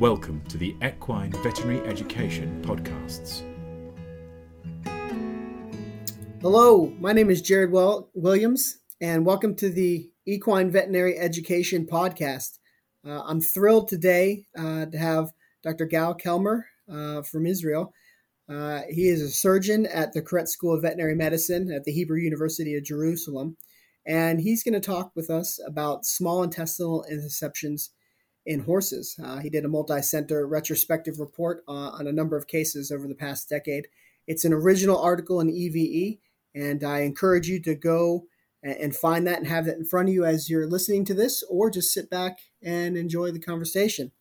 Welcome to the Equine Veterinary Education Podcasts. Hello, my name is Jared Williams, and welcome to the Equine Veterinary Education Podcast. Uh, I'm thrilled today uh, to have Dr. Gal Kelmer uh, from Israel. Uh, he is a surgeon at the Koretz School of Veterinary Medicine at the Hebrew University of Jerusalem, and he's going to talk with us about small intestinal intussusceptions in horses. Uh, he did a multi center retrospective report uh, on a number of cases over the past decade. It's an original article in EVE, and I encourage you to go and find that and have that in front of you as you're listening to this, or just sit back and enjoy the conversation.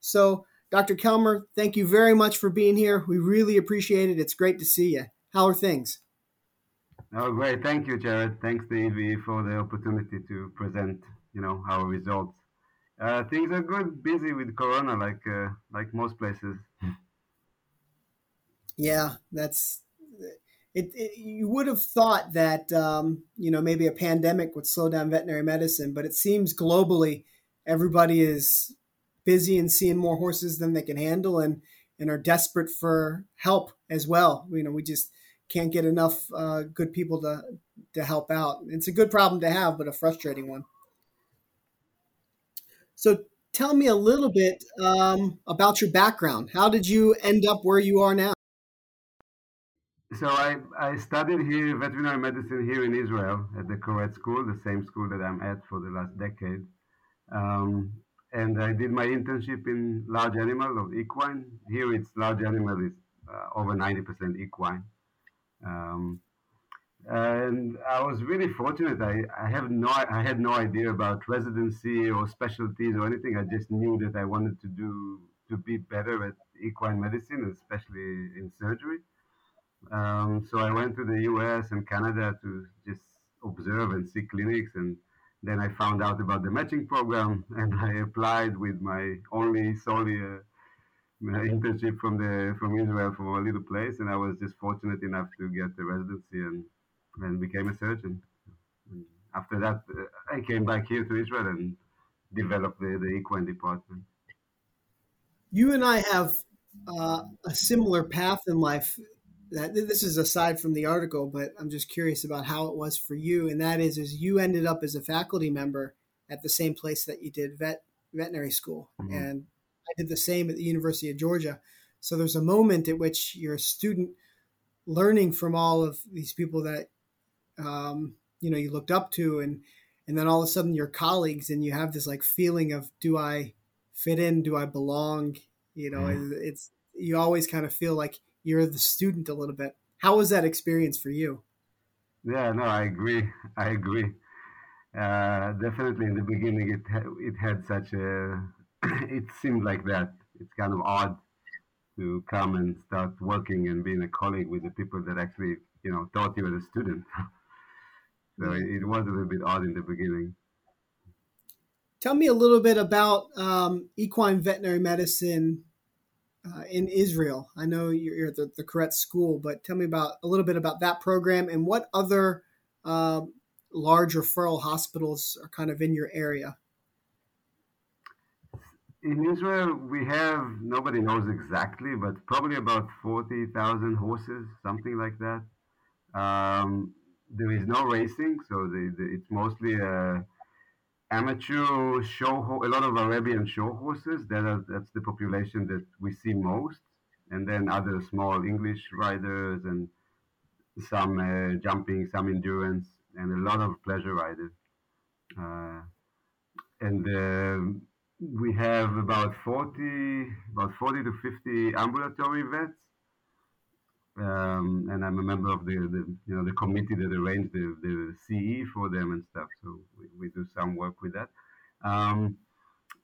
So, Dr. Kelmer, thank you very much for being here. We really appreciate it. It's great to see you. How are things? Oh, great. Thank you, Jared. Thanks to EVE for the opportunity to present, you know, our results. Uh, things are good. Busy with Corona, like uh, like most places. Yeah, that's it, it, you would have thought that um, you know maybe a pandemic would slow down veterinary medicine, but it seems globally everybody is busy and seeing more horses than they can handle and and are desperate for help as well. You know, we just can't get enough uh, good people to to help out. It's a good problem to have, but a frustrating one. So, tell me a little bit um, about your background. How did you end up where you are now? So I, I studied here veterinary medicine here in Israel at the Koretz School, the same school that I'm at for the last decade. Um, and I did my internship in large animal of equine. Here it's large animal is uh, over 90% equine. Um, and I was really fortunate. I, I have no I had no idea about residency or specialties or anything. I just knew that I wanted to do to be better at equine medicine, especially in surgery. Um, so I went to the U.S. and Canada to just observe and see clinics and then I found out about the matching program and I applied with my only solely uh, internship from the from Israel from a little place, and I was just fortunate enough to get the residency and and became a surgeon. And after that, uh, I came back here to Israel and developed the, the equine department. You and I have uh, a similar path in life that this is aside from the article, but I'm just curious about how it was for you. And that is, is you ended up as a faculty member at the same place that you did vet veterinary school, mm-hmm. and I did the same at the University of Georgia. So there's a moment at which you're a student learning from all of these people that um, you know you looked up to, and and then all of a sudden your colleagues, and you have this like feeling of do I fit in? Do I belong? You know, mm-hmm. it's you always kind of feel like you're the student a little bit. How was that experience for you? Yeah, no, I agree. I agree. Uh, definitely, in the beginning, it it had such a. it seemed like that. It's kind of odd to come and start working and being a colleague with the people that actually, you know, taught you as a student. so it, it was a little bit odd in the beginning. Tell me a little bit about um, equine veterinary medicine uh, in Israel. I know you're at the, the Koretz School, but tell me about a little bit about that program and what other uh, large referral hospitals are kind of in your area. In Israel, we have nobody knows exactly, but probably about forty thousand horses, something like that. Um, there is no racing, so the, the, it's mostly a amateur show, a lot of Arabian show horses. That are, that's the population that we see most, and then other small English riders and some uh, jumping, some endurance, and a lot of pleasure riders. Uh, and uh, we have about 40, about 40 to 50 ambulatory vets um, and I'm a member of the, the, you know the committee that arranged the, the CE for them and stuff. So we, we do some work with that. Um,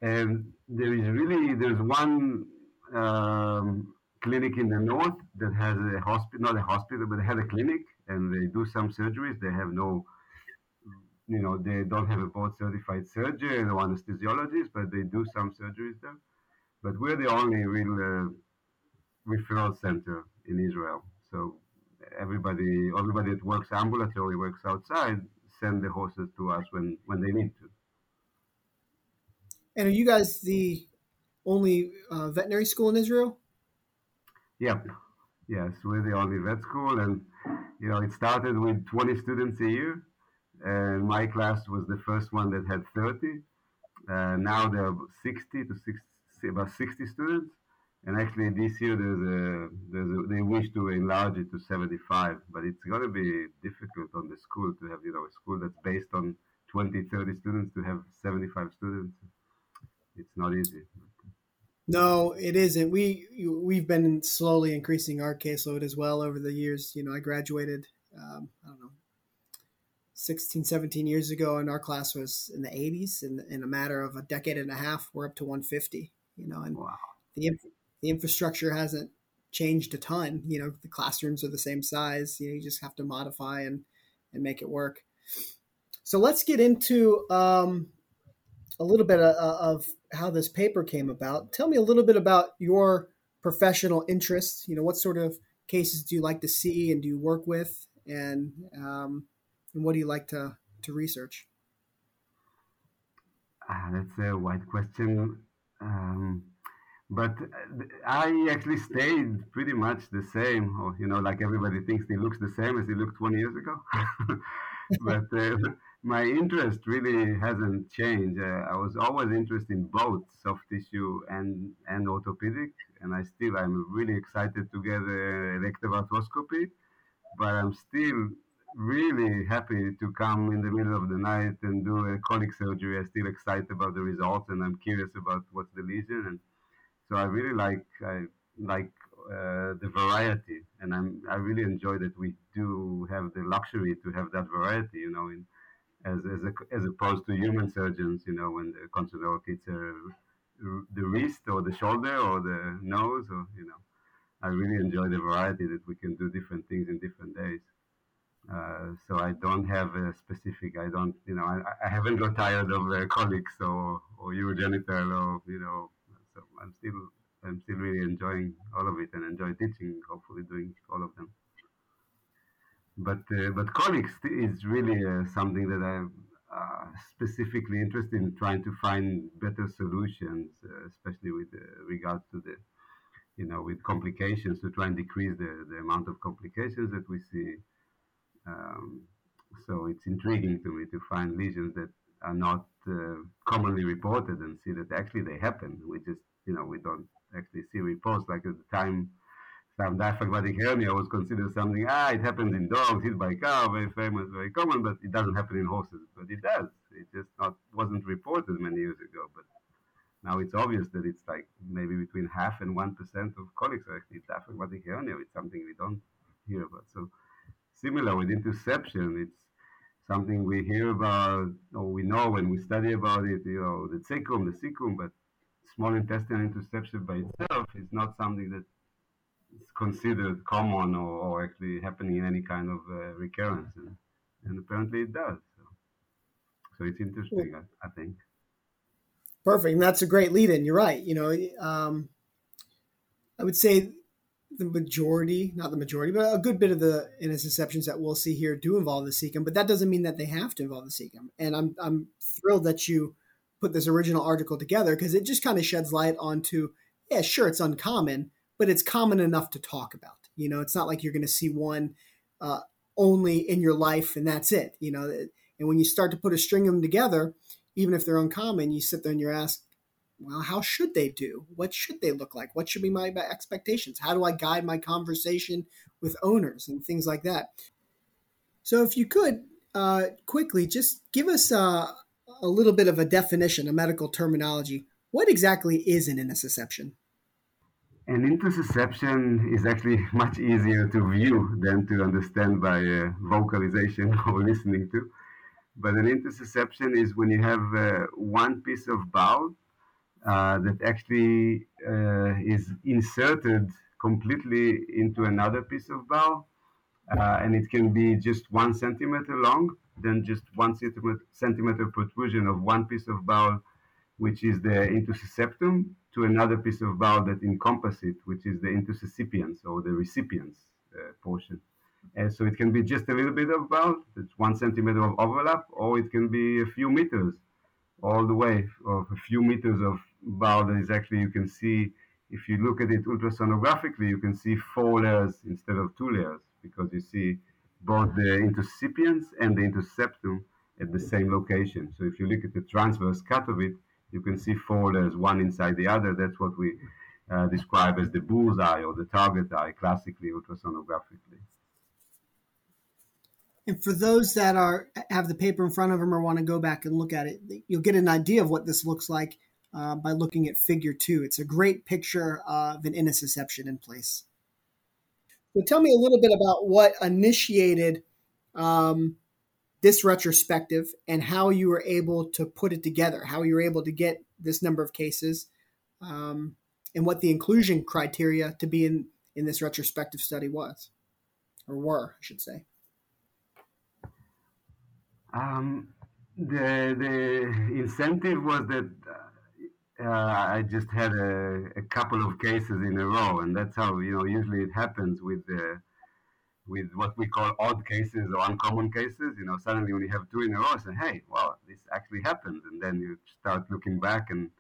and there is really there's one um, clinic in the north that has a hospital, not a hospital, but they have a clinic, and they do some surgeries. They have no, you know, they don't have a board certified surgeon or anesthesiologist, but they do some surgeries there. But we're the only real uh, referral center in Israel. So everybody, everybody that works ambulatory, works outside, send the horses to us when when they need to. And are you guys the only uh, veterinary school in Israel? Yep. Yes, we're the only vet school, and you know it started with 20 students a year, and my class was the first one that had 30. Uh, now there are 60 to 60, about 60 students, and actually this year there's a, there's a, they wish to enlarge it to 75, but it's going to be difficult on the school to have you know a school that's based on 20, 30 students to have 75 students. It's not easy. No, it isn't. We we've been slowly increasing our caseload as well over the years. You know, I graduated, um, I don't know, 16, 17 years ago, and our class was in the 80s. And in a matter of a decade and a half, we're up to 150. You know, and wow. the the infrastructure hasn't changed a ton. You know, the classrooms are the same size. You know, you just have to modify and and make it work. So let's get into um, a little bit of, of how this paper came about. Tell me a little bit about your professional interests. You know, what sort of cases do you like to see and do you work with, and um, and what do you like to to research? Uh, that's a wide question, um, but I actually stayed pretty much the same. Or you know, like everybody thinks he looks the same as he looked 20 years ago. but uh, my interest really hasn't changed. Uh, I was always interested in both soft tissue and, and orthopedic, and I still I'm really excited to get elective arthroscopy, but I'm still really happy to come in the middle of the night and do a colic surgery. I'm still excited about the results, and I'm curious about what's the lesion, and so I really like I like uh, the variety, and I'm I really enjoy that we do have the luxury to have that variety, you know, in as as, a, as opposed to human surgeons, you know, when the consider it's a, the wrist or the shoulder or the nose, or you know, I really enjoy the variety that we can do different things in different days. Uh, so I don't have a specific. I don't, you know, I, I haven't got tired of uh, colics or or urogenital or you know. So I'm still I'm still really enjoying all of it and enjoy teaching. Hopefully, doing all of them but uh, but colics is really uh, something that I'm uh, specifically interested in trying to find better solutions, uh, especially with uh, regard to the you know with complications to try and decrease the, the amount of complications that we see. Um, so it's intriguing to me to find lesions that are not uh, commonly reported and see that actually they happen. We just you know we don't actually see reports like at the time some diaphragmatic hernia was considered something, ah, it happens in dogs, hit by car, very famous, very common, but it doesn't happen in horses. But it does. It just not wasn't reported many years ago. But now it's obvious that it's like maybe between half and one percent of colics are actually diaphragmatic hernia. It's something we don't hear about. So similar with intussusception, it's something we hear about or we know when we study about it, you know, the cecum, the cecum, but small intestinal intussusception by itself is not something that is considered common or, or, actually happening in any kind of uh, recurrence, and, and, apparently it does. So, so it's interesting, I, I, think. Perfect, and that's a great lead-in. You're right. You know, um, I would say the majority, not the majority, but a good bit of the intussusceptions that we'll see here do involve the cecum, but that doesn't mean that they have to involve the cecum. And I'm I'm thrilled that you put this original article together because it just kind of sheds light onto, yeah, sure, it's uncommon, but it's common enough to talk about. You know, it's not like you're going to see one uh, only in your life and that's it. You know, and when you start to put a string of them together, even if they're uncommon, you sit there and you're ask, well, how should they do? What should they look like? What should be my expectations? How do I guide my conversation with owners and things like that? So, if you could uh, quickly just give us uh, a little bit of a definition, a medical terminology. What exactly is an intussusception? An intussusception is actually much easier to view than to understand by uh, vocalization or listening to. But an intussusception is when you have uh, one piece of bowel uh, that actually uh, is inserted completely into another piece of bowel. Uh, and it can be just one centimeter long, then just one centimeter, protrusion of one piece of bowel, which is the intussusceptum, to another piece of bowel that encompasses it, which is the intussuscipiens or the recipients uh, portion. And so it can be just a little bit of bowel, it's one centimeter of overlap, or it can be a few meters all the way, or a few meters of bowel that is actually you can see if you look at it ultrasonographically, you can see four layers instead of two layers because you see both the intussuscipiens and the intussusceptum at the same location. So if you look at the transverse cut of it, you can see four layers, one inside the other. That's what we uh, describe as the bullseye or the target eye, classically ultrasonographically. And for those that are have the paper in front of them or want to go back and look at it, you'll get an idea of what this looks like uh, by looking at Figure Two. It's a great picture of an intussusception in place. So tell me a little bit about what initiated um, this retrospective and how you were able to put it together, how you were able to get this number of cases, um, and what the inclusion criteria to be in, in this retrospective study was, or were, I should say. Um, the the incentive was that uh, I just had a, a, couple of cases in a row, and that's how you know usually it happens with the with what we call odd cases or uncommon cases. You know, suddenly when you have two in a row, say, hey, well, this actually happened, and then you start looking back and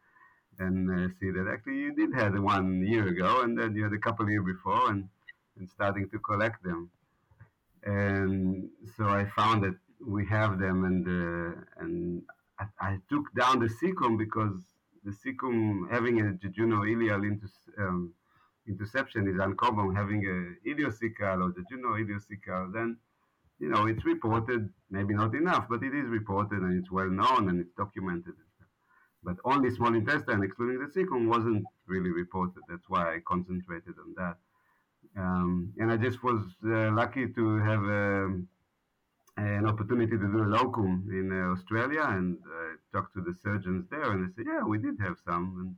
and uh, see that actually you did have one year ago, and then you had a couple years before, and and starting to collect them. And so I found that we have them, and uh, and I, I, took down the cecum because the cecum having a jejuno-ileal into, um, intussusception is uncommon. Having a ileocecal or jejuno-ileocecal, then you know it's reported, maybe not enough, but it is reported and it's well known and it's documented. But only small intestine, excluding the cecum, wasn't really reported. That's why I concentrated on that. Um, and I just was uh, lucky to have. Um, an opportunity to do a locum in uh, Australia and uh, talked to the surgeons there, and they said, "Yeah, we did have some." And,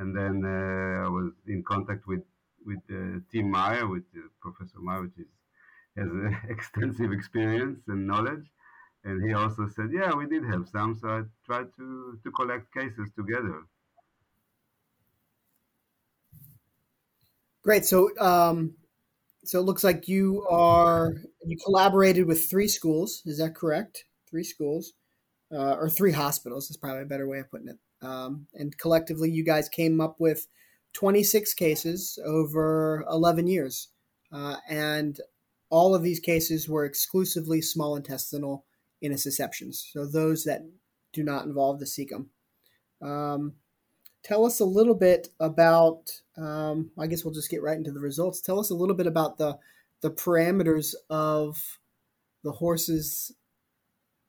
and then uh, I was in contact with with Tim Meyer, with Professor Meyer, which is, has extensive experience and knowledge, and he also said, "Yeah, we did have some." So I tried to to collect cases together. Great. So um, so it looks like you are you collaborated with three schools. Is that correct? Three schools, uh, or three hospitals is probably a better way of putting it. Um, and collectively, you guys came up with 26 cases over 11 years, uh, and all of these cases were exclusively small intestinal intussusceptions. So those that do not involve the cecum. Um, tell us a little bit about. Um, I guess we'll just get right into the results. Tell us a little bit about the the parameters of the horses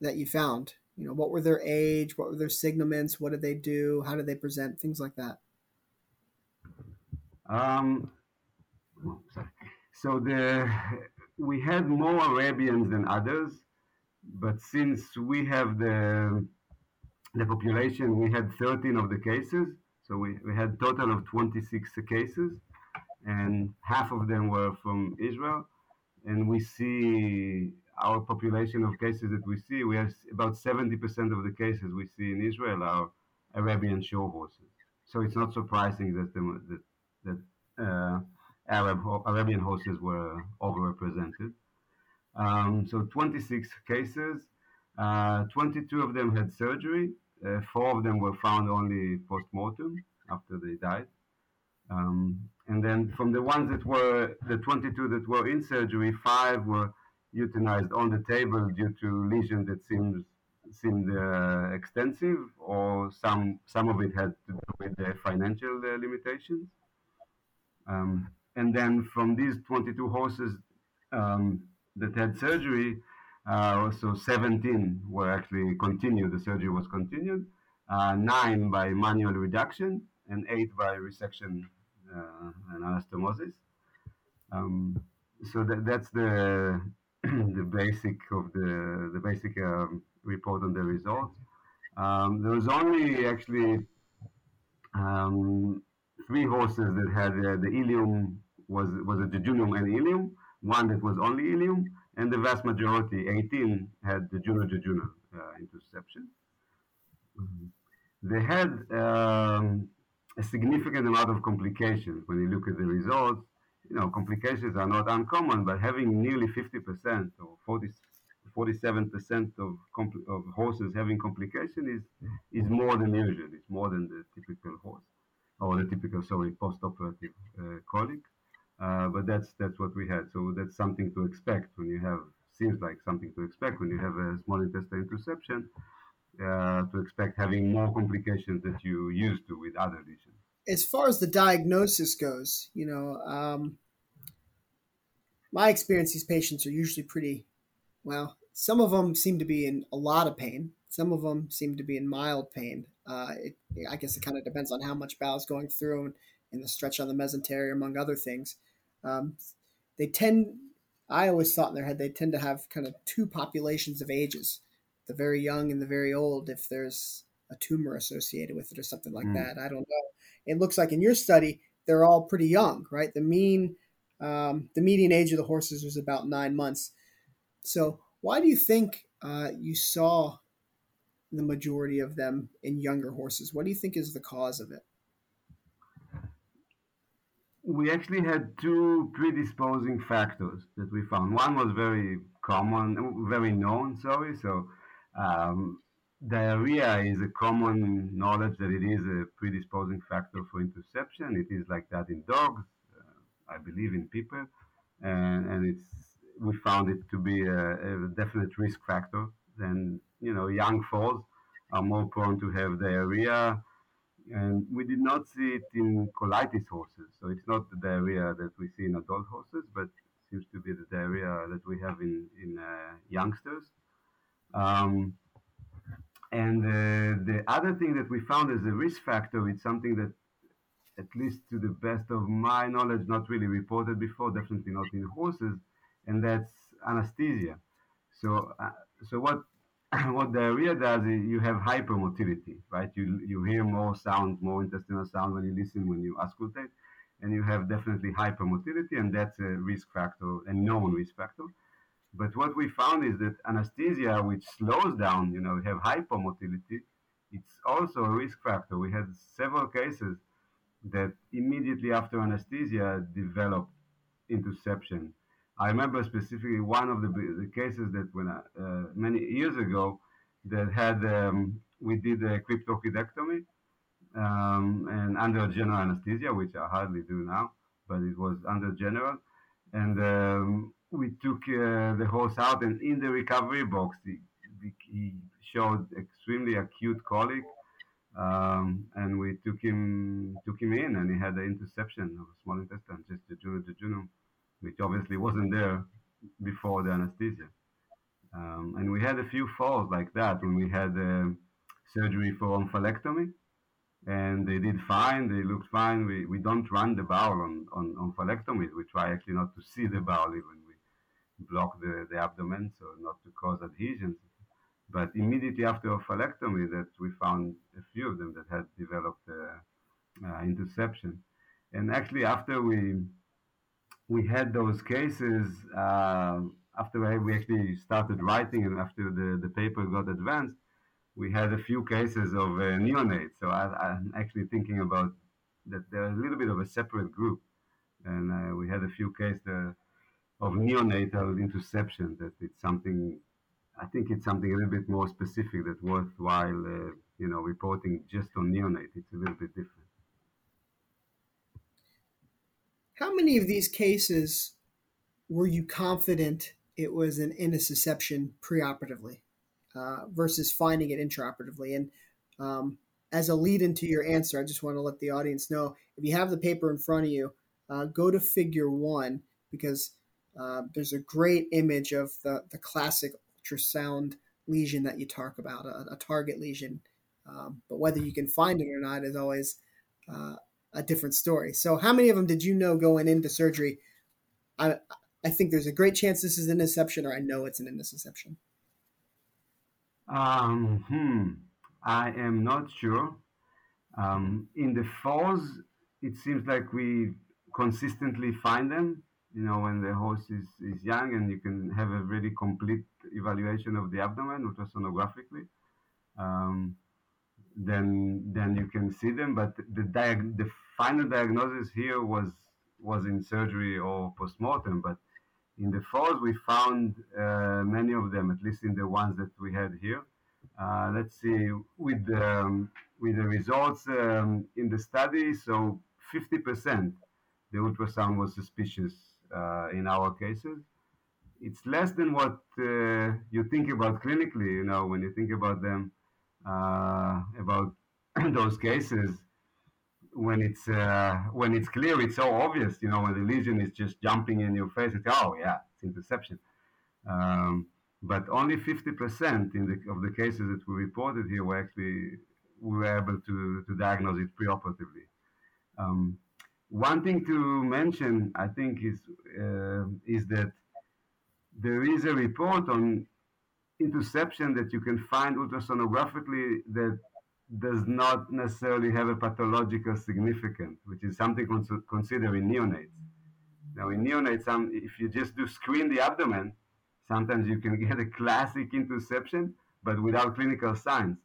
that you found. You know, what were their age? What were their signalments? What did they do? How did they present? Things like that. Um, so the we had more Arabians than others, but since we have the the population, we had 13 of the cases. So we, we had total of 26 cases, and half of them were from Israel. And we see our population of cases that we see, we have about 70% of the cases we see in Israel are Arabian show horses. So it's not surprising that the, that, that uh, Arab Arabian horses were overrepresented. Um, so 26 cases, uh, 22 of them had surgery, uh, four of them were found only post-mortem after they died. Um, and then from the ones that were, the 22 that were in surgery, five were euthanized on the table due to lesions that seems, seemed uh, extensive, or some, some of it had to do with the financial uh, limitations. Um, and then from these 22 horses um, that had surgery, so 17 were actually continued, the surgery was continued, uh, nine by manual reduction, and eight by resection uh, and anastomosis. Um, so that, that's the the basic of the the basic um, report on the results. Um, there was only actually um, three horses that had uh, the ileum was was a jejunum and ileum, one that was only ileum, and the vast majority, 18, had the jejuno-jejunal uh, intussusception. Mm-hmm. They had um, a significant amount of complications when you look at the results. You know, complications are not uncommon, but having nearly 50% or 40, 47% of, compl- of horses having complication is is more than usual. It's more than the typical horse or the typical sorry post-operative uh, colic. Uh, but that's that's what we had. So that's something to expect when you have seems like something to expect when you have a small intestine intussusception. Uh, to expect having more complications that you used to with other lesions. As far as the diagnosis goes, you know, um, my experience, these patients are usually pretty well. Some of them seem to be in a lot of pain. Some of them seem to be in mild pain. Uh, it, I guess it kind of depends on how much bowel is going through and, and the stretch on the mesentery, among other things. Um, they tend, I always thought in their head, they tend to have kind of two populations of ages the very young and the very old if there's a tumor associated with it or something like mm. that. I don't know. It looks like in your study, they're all pretty young, right? The mean, um, the median age of the horses was about nine months. So why do you think uh, you saw the majority of them in younger horses? What do you think is the cause of it? We actually had two predisposing factors that we found. One was very common, very known, sorry. So um, diarrhea is a common knowledge that it is a predisposing factor for intussusception. It is like that in dogs, uh, I believe in people, and, and it's we found it to be a, a definite risk factor. Then you know, young foals are more prone to have diarrhea, and we did not see it in colitis horses. So it's not the diarrhea that we see in adult horses, but seems to be the diarrhea that we have in in uh, youngsters. Um, and uh, the other thing that we found as a risk factor, it's something that, at least to the best of my knowledge, not really reported before, definitely not in horses, and that's anesthesia. So, uh, so what what diarrhea does is you have hypermotility, right? You you hear more sound, more intestinal sound when you listen, when you auscultate, and you have definitely hypermotility, and that's a risk factor, a known risk factor. But what we found is that anesthesia, which slows down, you know, we have hypermotility, it's also a risk factor. We had several cases that immediately after anesthesia developed intussusception. I remember specifically one of the, the cases that when I, uh, many years ago that had um, we did a cryptorchidectomy um, and under general anesthesia, which I hardly do now, but it was under general, and um, we took uh, the horse out, and in the recovery box, he, he showed extremely acute colic, um, and we took him took him in, and he had an intussusception of small intestine, just the jejunum, which obviously wasn't there before the anesthesia. Um, and we had a few foals like that when we had uh, surgery for omphalectomy and they did fine. They looked fine. We, we don't run the bowel on, on, omphalectomies. We try actually not to see the bowel even We block the, the abdomen, so not to cause adhesions. But immediately after omphalectomy, that we found a few of them that had developed uh, uh, intussusception. And actually, after we we had those cases, uh, after we actually started writing and after the, the paper got advanced, we had a few cases of uh, neonates. So I, am actually thinking about that they're a little bit of a separate group. And uh, we had a few cases of neonatal intussusception that it's something I think it's something a little bit more specific that's worthwhile uh, you know reporting just on neonate it's a little bit different how many of these cases were you confident it was an intussusception preoperatively uh, versus finding it intraoperatively and um, as a lead into your answer i just want to let the audience know if you have the paper in front of you uh, go to figure one because uh, there's a great image of the, the classic ultrasound lesion that you talk about, a, a target lesion. Um, but whether you can find it or not is always uh, a different story. So, how many of them did you know going into surgery? I, I think there's a great chance this is an intussusception, or I know it's an intussusception. Um, hmm. I am not sure. Um, in the foals, it seems like we consistently find them you know, when the horse is, is young and you can have a really complete evaluation of the abdomen ultrasonographically, um, then then you can see them. But the diag- the final diagnosis here was was in surgery or postmortem. But in the foals, we found uh, many of them, at least in the ones that we had here. Uh, let's see, with the, um, with the results um, in the study, so 50% the ultrasound was suspicious uh, in our cases. It's less than what uh, you think about clinically, you know, when you think about them, uh, about those cases when it's uh, when it's clear, it's so obvious. You know, when the lesion is just jumping in your face, it's oh yeah, it's intussusception. Um, but only 50% in the, of the cases that we reported here were actually we were able to, to diagnose it preoperatively. Um, one thing to mention, I think, is uh, is that there is a report on intussusception that you can find ultrasonographically that does not necessarily have a pathological significance, which is something cons- considered in neonates. Now, in neonates, some, if you just do screen the abdomen, sometimes you can get a classic intussusception, but without clinical signs.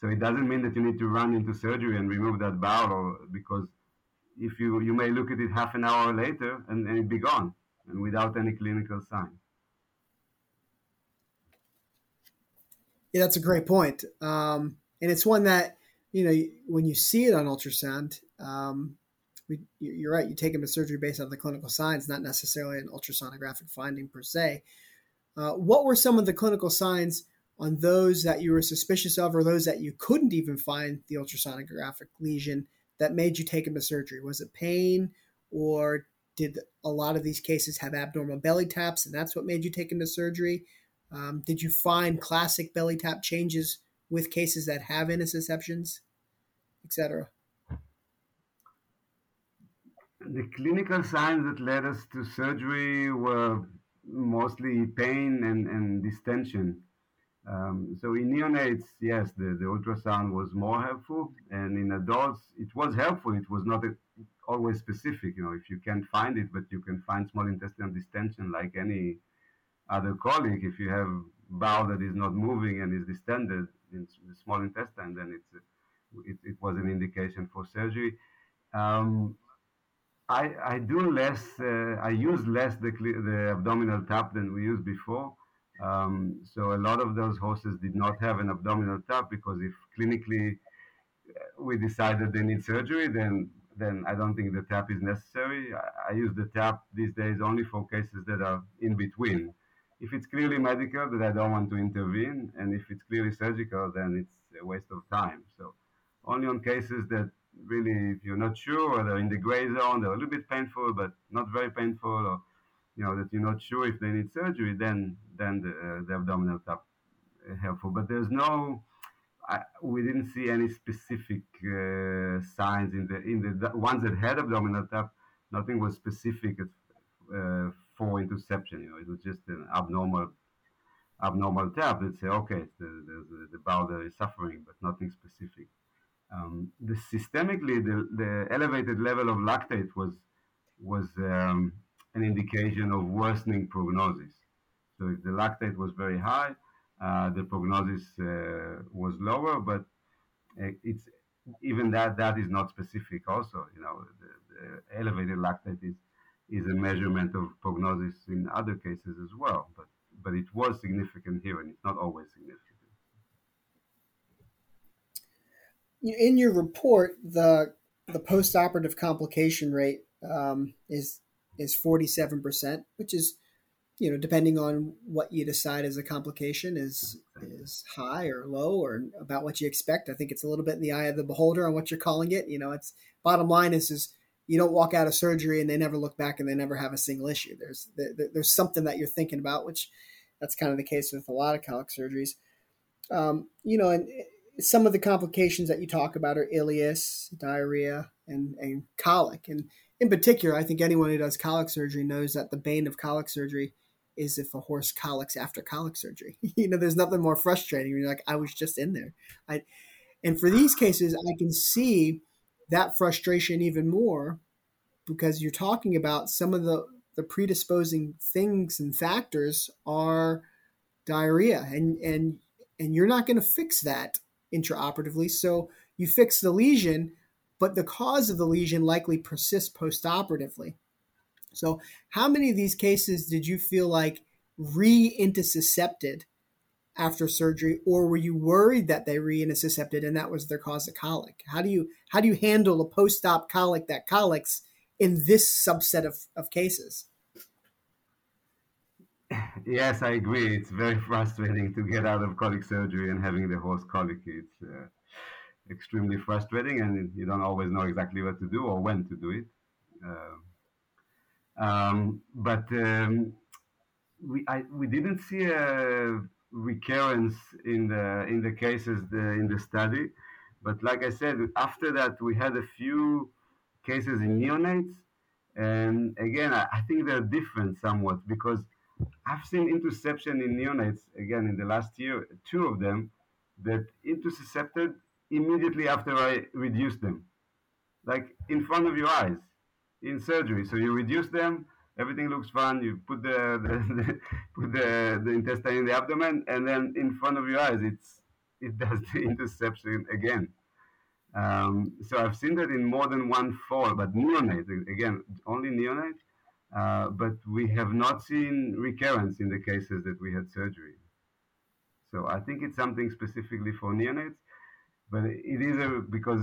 So it doesn't mean that you need to run into surgery and remove that bowel, because if you you may look at it half an hour later and, and it be gone, and without any clinical sign. Yeah, that's a great point. Um, and it's one that you know when you see it on ultrasound um, we, you're right you take them to surgery based on the clinical signs not necessarily an ultrasonographic finding per se. Uh, what were some of the clinical signs on those that you were suspicious of or those that you couldn't even find the ultrasonographic lesion that made you take them to surgery? Was it pain or did a lot of these cases have abnormal belly taps and that's what made you take them to surgery um, did you find classic belly tap changes with cases that have intussusceptions, etc. The clinical signs that led us to surgery were mostly pain and, and distension. Um, so in neonates, yes, the, the ultrasound was more helpful, and in adults, it was helpful. It was not a, always specific. You know, if you can't find it, but you can find small intestinal distension like any other colic, If you have bowel that is not moving and is distended, in the small intestine, then it's it, it was an indication for surgery. Um, I, I do less, uh, I use less the, the abdominal tap than we used before. Um, so a lot of those horses did not have an abdominal tap because if clinically uh, we decided they need surgery, then then I don't think the tap is necessary. I, I use the tap these days only for cases that are in between if it's clearly medical, that I don't want to intervene, and if it's clearly surgical, then it's a waste of time. So only on cases that really, if you're not sure, or they're in the gray zone, they're a little bit painful, but not very painful, or you know that you're not sure if they need surgery, then then the, uh, the abdominal tap helpful. But there's no, I, we didn't see any specific uh, signs in the in the, the, ones that had abdominal tap. Nothing was specific uh, for intussusception. You know, it was just an abnormal abnormal tap that say, okay, the, the, the bowel is suffering, but nothing specific. Um, the systemically, the, the elevated level of lactate was was um, an indication of worsening prognosis. So if the lactate was very high, uh, the prognosis uh, was lower, but uh, it's even that that is not specific. Also, you know, the, the elevated lactate is is a measurement of prognosis in other cases as well. But but it was significant here, and it's not always significant. In your report, the the postoperative complication rate um, is is forty seven percent, which is you know depending on what you decide as a complication is is high or low or about what you expect. I think it's a little bit in the eye of the beholder on what you're calling it. You know, it's bottom line is is you don't walk out of surgery and they never look back and they never have a single issue. There's there's something that you're thinking about, which that's kind of the case with a lot of colic surgeries. Um, you know, and some of the complications that you talk about are ileus, diarrhea, and, and colic. And in particular, I think anyone who does colic surgery knows that the bane of colic surgery is if a horse colics after colic surgery. you know, there's nothing more frustrating. You're like, I was just in there. I, and for these cases, I can see that frustration even more because you're talking about some of the, the predisposing things and factors are diarrhea and and and you're not going to fix that intraoperatively. So you fix the lesion but the cause of the lesion likely persists postoperatively. So, how many of these cases did you feel like re-intussuscepted after surgery, or were you worried that they re-intussuscepted and that was their cause of colic? How do you how do you handle a post-op colic that colics in this subset of, of cases? Yes, I agree. It's very frustrating to get out of colic surgery and having the horse colic. It's uh, extremely frustrating, and you don't always know exactly what to do or when to do it. Uh, um, but um, we I, we didn't see a recurrence in the in the cases the, in the study. But like I said, after that we had a few cases in neonates, and again I, I think they're different somewhat because I've seen intussusception in neonates again in the last year, two of them that intussuscepted immediately after I reduced them, like in front of your eyes in surgery. So you reduce them, everything looks fine. You put the, the, the put the, the intestine in the abdomen, and then in front of your eyes, it's it does the intussusception again. Um, so I've seen that in more than one foal, but neonate again, only neonate. Uh, but we have not seen recurrence in the cases that we had surgery. So I think it's something specifically for neonates, but it is a, because,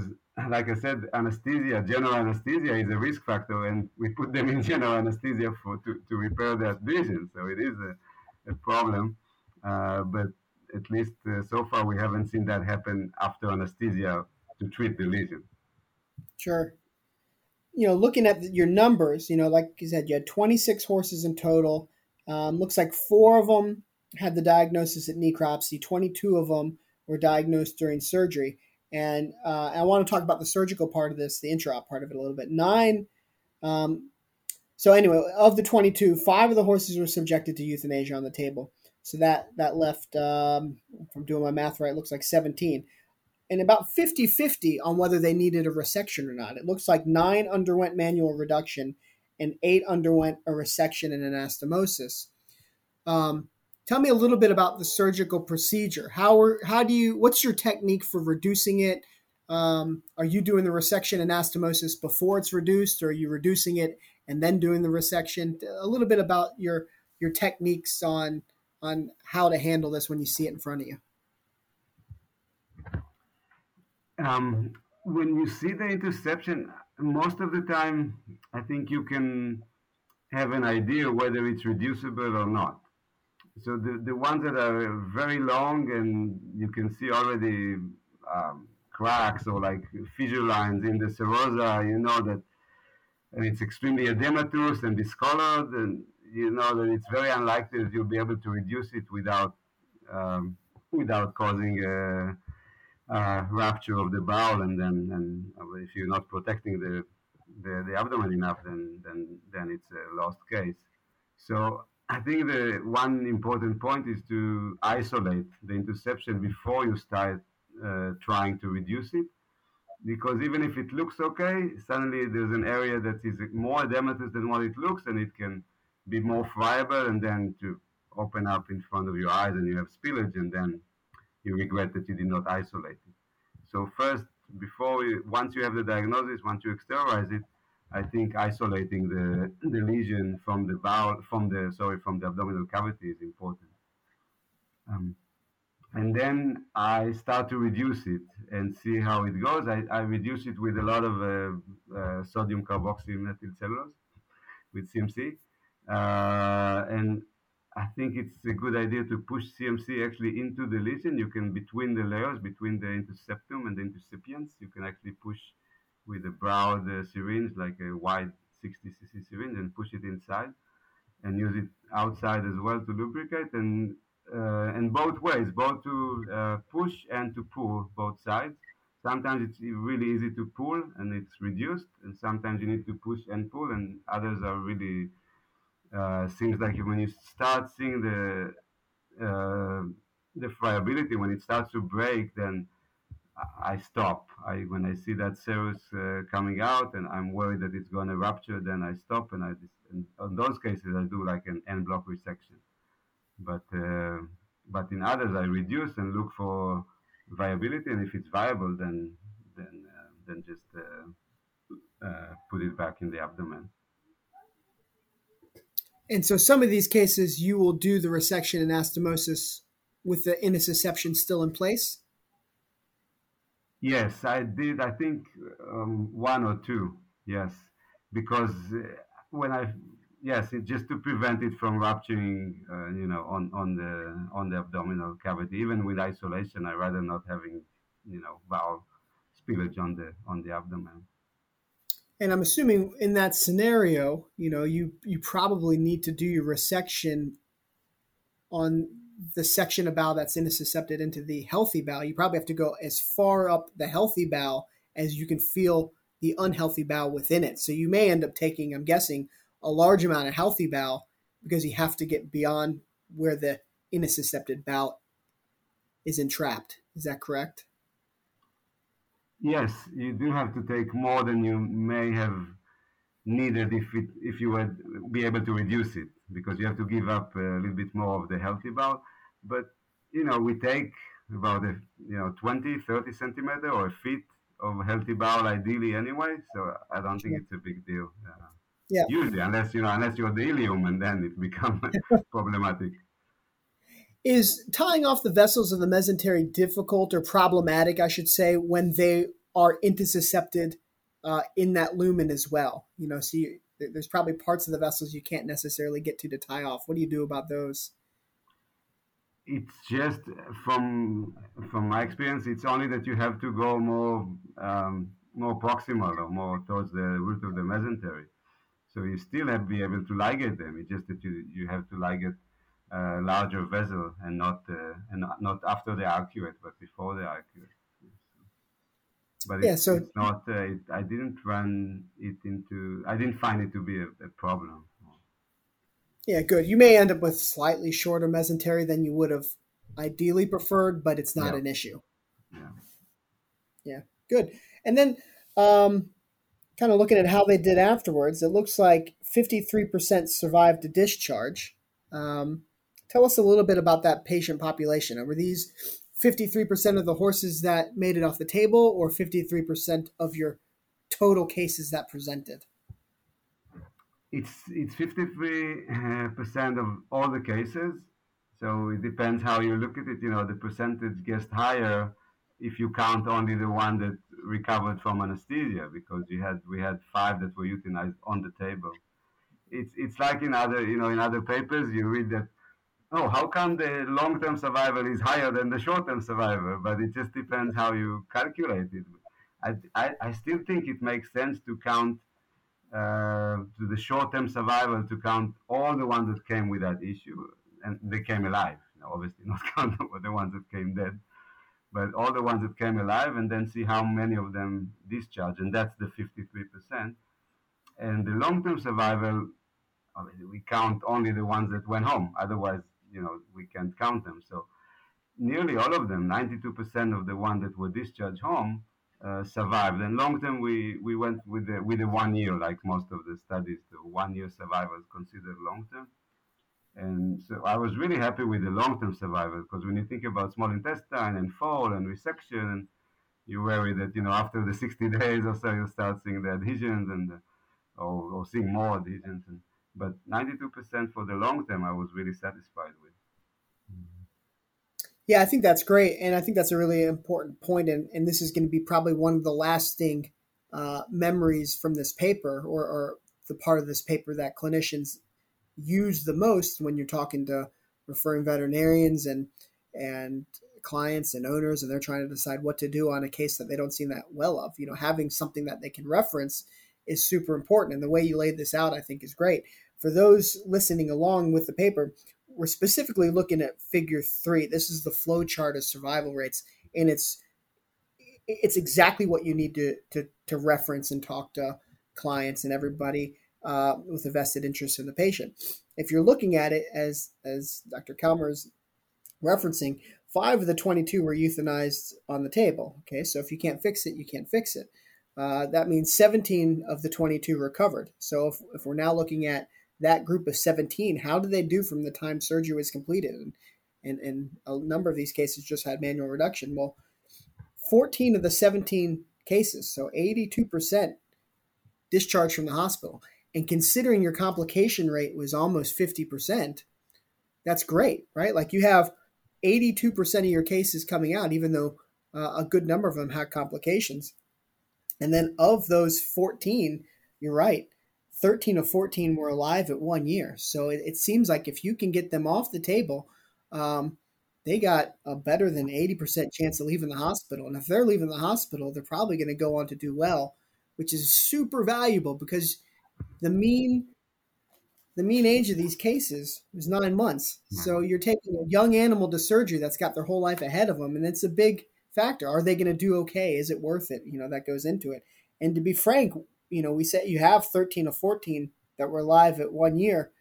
like I said, anesthesia, general anesthesia is a risk factor, and we put them in general anesthesia for to, to repair that lesion. So it is a, a problem, uh, but at least uh, so far we haven't seen that happen after anesthesia to treat the lesion. Sure you know, looking at your numbers, you know, like you said, you had 26 horses in total. Um, looks like four of them had the diagnosis at necropsy. 22 of them were diagnosed during surgery. And uh, I want to talk about the surgical part of this, the intra-op part of it a little bit. Nine. Um, so anyway, of the 22, five of the horses were subjected to euthanasia on the table. So that that left, um, I'm doing my math right, looks like 17 and about 50 50 on whether they needed a resection or not. It looks like nine underwent manual reduction and eight underwent a resection and anastomosis. Um, tell me a little bit about the surgical procedure. How, are, how do you, what's your technique for reducing it? Um, are you doing the resection anastomosis before it's reduced, or are you reducing it and then doing the resection? A little bit about your your techniques on on how to handle this when you see it in front of you. um, when you see the intussusception, most of the time, I think you can have an idea whether it's reducible or not. So the, the ones that are very long and you can see already um, cracks or like fissure lines in the serosa, you know that and it's extremely edematous and discolored, and you know that it's very unlikely that you'll be able to reduce it without um, without causing a uh, rupture of the bowel, and then and if you're not protecting the, the, the abdomen enough, then then then it's a lost case. So I think the one important point is to isolate the intussusception before you start uh, trying to reduce it, because even if it looks okay, suddenly there's an area that is more edematous than what it looks, and it can be more friable, and then to open up in front of your eyes, and you have spillage, and then you regret that you did not isolate it. So first, before once you have the diagnosis, once you exteriorize it, I think isolating the the lesion from the bowel, from the sorry, from the abdominal cavity is important. Um, and then I start to reduce it and see how it goes. I, I reduce it with a lot of uh, uh, sodium carboxymethyl cellulose with CMC, uh, and I think it's a good idea to push CMC actually into the lesion. You can, between the layers, between the intussusceptum and the intussuscipiens, you can actually push with a broad uh, syringe, like a wide 60 cc syringe, and push it inside and use it outside as well to lubricate and uh, and both ways, both to uh, push and to pull both sides. Sometimes it's really easy to pull and it's reduced, and sometimes you need to push and pull, and others are really uh, seems like when you start seeing the uh, the friability when it starts to break, then I stop. I when I see that serous uh, coming out and I'm worried that it's going to rupture, then I stop and I and on those cases I do like an en bloc resection. But uh, but in others I reduce and look for viability, and if it's viable, then then uh, then just uh, put it back in the abdomen. And so some of these cases, you will do the resection and anastomosis with the intussusception still in place? Yes, I did. I think um, one or two. Yes, because uh, when I yes, it, just to prevent it from rupturing, uh, you know, on on the on the abdominal cavity. Even with isolation, I rather not having, you know, bowel spillage on the on the abdomen. And I'm assuming in that scenario, you know, you you probably need to do your resection on the section of bowel that's in intussuscepted into the healthy bowel. You probably have to go as far up the healthy bowel as you can feel the unhealthy bowel within it. So you may end up taking, I'm guessing, a large amount of healthy bowel because you have to get beyond where the intussuscepted bowel is entrapped. Is that correct? Yes, you do have to take more than you may have needed if it if you would be able to reduce it because you have to give up a little bit more of the healthy bowel. But you know, we take about a you know 20, 30 centimeter or a feet of healthy bowel ideally anyway. So I don't think it's a big deal. Uh, yeah. Usually, unless you know, unless you're the ileum, and then it becomes problematic. Is tying off the vessels of the mesentery difficult or problematic, I should say, when they are intussuscepted uh, in that lumen as well? You know, so you, there's probably parts of the vessels you can't necessarily get to to tie off. What do you do about those? It's just from from my experience, it's only that you have to go more um, more proximal or more towards the root of the mesentery. So you still have to be able to ligate them. It's just that you you have to ligate a larger vessel and not uh, and not after they arcuate, but before they arcuate. But yeah, so it's not. Uh, it, I didn't run it into. I didn't find it to be a, a, problem. Yeah, good. You may end up with slightly shorter mesentery than you would have ideally preferred, but it's not yeah. an issue. Yeah. Yeah. Good. And then, um, kind of looking at how they did afterwards, it looks like 53% survived a discharge. Um, tell us a little bit about that patient population. Were these 53% of the horses that made it off the table or 53% of your total cases that presented? It's it's 53% of all the cases. So it depends how you look at it. You know, the percentage gets higher if you count only the one that recovered from anesthesia because you had we had five that were euthanized on the table. It's it's like in other you know in other papers you read that oh, how come the long-term survival is higher than the short-term survival? But it just depends how you calculate it. I, I, I still think it makes sense to count uh, to the short-term survival to count all the ones that came with that issue and they came alive. Know, obviously, not count the ones that came dead, but all the ones that came alive, and then see how many of them discharge. and that's the 53%. And the long-term survival, I mean, we count only the ones that went home. Otherwise, you know we can't count them. So nearly all of them, 92% of the ones that were discharged home, uh, survived. And long term, we, we went with the with the one year, like most of the studies. The one year survivors considered long term. And so I was really happy with the long term survivors because when you think about small intestine and foal and resection, you worry that you know after the 60 days or so you start seeing the adhesions and the, or, or seeing more adhesions. And but 92% for the long term, I was really satisfied with. Yeah, I think that's great. And I think that's a really important point. And, and this is going to be probably one of the lasting uh, memories from this paper or, or the part of this paper that clinicians use the most when you're talking to referring veterinarians and and clients and owners and they're trying to decide what to do on a case that they don't see that well of you know having something that they can reference is super important and the way you laid this out i think is great for those listening along with the paper, we're specifically looking at figure three. This is the flow chart of survival rates, and it's it's exactly what you need to to, to reference and talk to clients and everybody uh, with a vested interest in the patient. If you're looking at it as as Dr. Kelmer is referencing, five of the 22 were euthanized on the table. Okay, so if you can't fix it, you can't fix it. Uh, that means 17 of the 22 recovered. So if, if we're now looking at that group of 17, how did they do from the time surgery was completed? And, and, and a number of these cases just had manual reduction. Well, 14 of the 17 cases, so 82% discharged from the hospital. And considering your complication rate was almost 50%, that's great, right? Like you have 82% of your cases coming out, even though uh, a good number of them had complications. And then of those 14, you're right, 13 of 14 were alive at one year. So it, it seems like if you can get them off the table, um, they got a better than 80% chance of leaving the hospital. And if they're leaving the hospital, they're probably going to go on to do well, which is super valuable because the mean the mean age of these cases is nine months. So you're taking a young animal to surgery that's got their whole life ahead of them, and it's a big factor. Are they going to do okay? Is it worth it? You know, that goes into it. And to be frank, you know, we said you have 13 or 14 that were live at one year.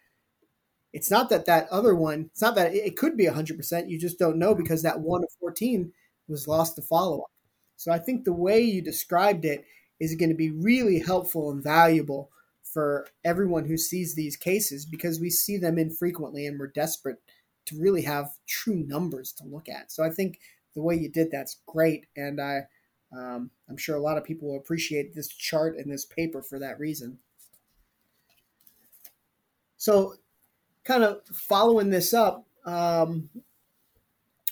It's not that that other one, it's not that it could be 100%. You just don't know mm-hmm. because that one of 14 was lost to follow up. So I think the way you described it is going to be really helpful and valuable for everyone who sees these cases because we see them infrequently and we're desperate to really have true numbers to look at. So I think the way you did that's great, and I um, I'm sure a lot of people will appreciate this chart and this paper for that reason. So, kind of following this up, um,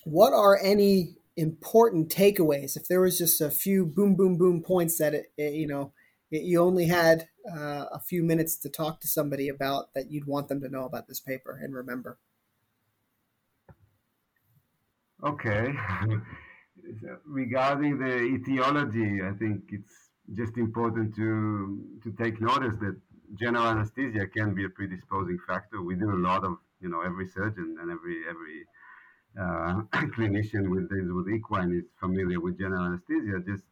what are any important takeaways? If there was just a few boom, boom, boom points that it, it you know it, you only had uh, a few minutes to talk to somebody about that you'd want them to know about this paper and remember. Okay. Regarding the etiology, I think it's just important to to take notice that general anesthesia can be a predisposing factor. We do a lot of, you know, every surgeon and every every uh, clinician with with equine is familiar with general anesthesia. Just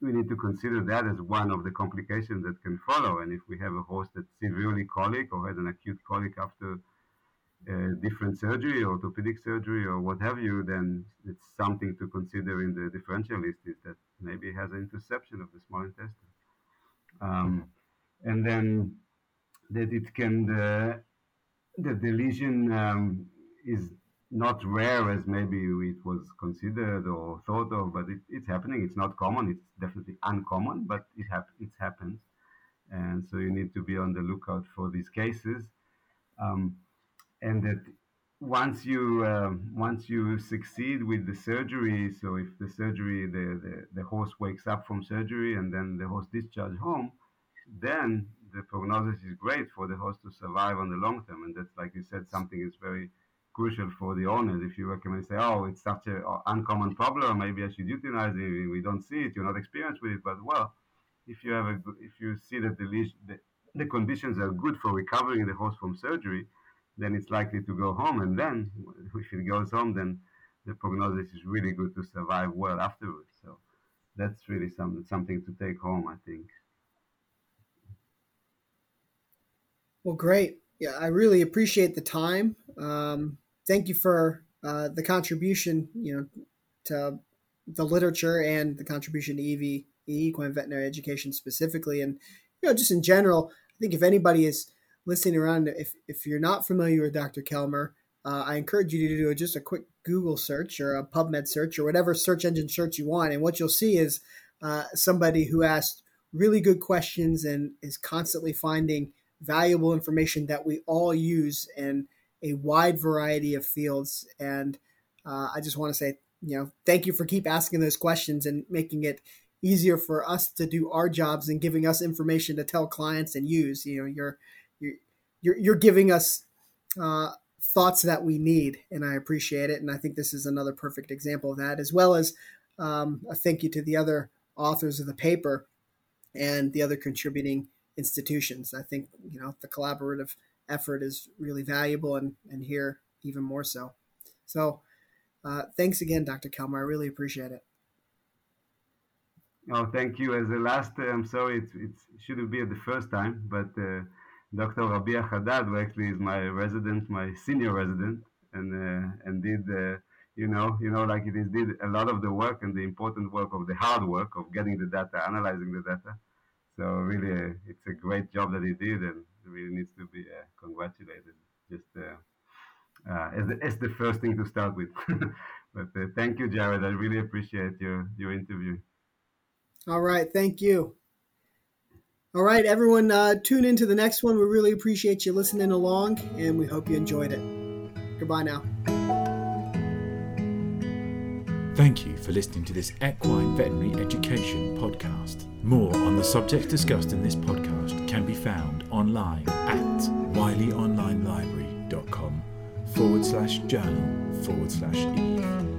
we need to consider that as one of the complications that can follow. And if we have a horse that's severely colic or has an acute colic after different surgery, orthopedic surgery, or what have you, then it's something to consider in the differential list is that maybe has an intussusception of the small intestine. Um, and then that it can, the, that the lesion um, is not rare as maybe it was considered or thought of, but it, it's happening. It's not common. It's definitely uncommon, but it, hap- it happens. And so you need to be on the lookout for these cases. Um, and that once you uh, once you succeed with the surgery, so if the surgery the, the, the horse wakes up from surgery and then the horse discharged home, then the prognosis is great for the horse to survive on the long term, and that's like you said, something is very crucial for the owners. If you recommend, say, oh, it's such an uncommon problem, maybe I should euthanize it. We don't see it, you're not experienced with it, but well, if you have a, if you see that the, the, the conditions are good for recovering the horse from surgery, then it's likely to go home. And then, if it goes home, then the prognosis is really good to survive well afterwards. So that's really some, something to take home, I think. Well, great. Yeah, I really appreciate the time. Um, thank you for uh, the contribution, you know, to the literature and the contribution to EV, equine veterinary education specifically, and you know, just in general. I think if anybody is listening around, if, if you're not familiar with Dr. Kelmer, uh, I encourage you to do just a quick Google search or a PubMed search or whatever search engine search you want. And what you'll see is uh, somebody who asked really good questions and is constantly finding valuable information that we all use in a wide variety of fields. And uh, I just want to say, you know, thank you for keep asking those questions and making it easier for us to do our jobs and giving us information to tell clients and use. You know, you're you're you're, giving us uh, thoughts that we need, and I appreciate it. And I think this is another perfect example of that, as well as um, a thank you to the other authors of the paper and the other contributing institutions. I think you know the collaborative effort is really valuable, and and here even more so. So, uh, thanks again, Dr. Kelmer. I really appreciate it. Oh, thank you. As the last, I'm sorry, it's, it shouldn't be the first time, but uh, Dr. Rabia Haddad, who actually is my resident, my senior resident, and uh, and did uh, you know you know like it is did a lot of the work and the important work of the hard work of getting the data, analyzing the data. So really, uh, it's a great job that he did, and really needs to be uh, congratulated. Just uh, uh, as the, as the first thing to start with. but thank you, Jared. I really appreciate your your interview. All right, thank you. All right, everyone, uh, tune into the next one. We really appreciate you listening along, and we hope you enjoyed it. Goodbye now. Thank you for listening to this Equine Veterinary Education podcast. More on the subjects discussed in this podcast can be found online at wileyonlinelibrary.com forward slash journal forward slash e.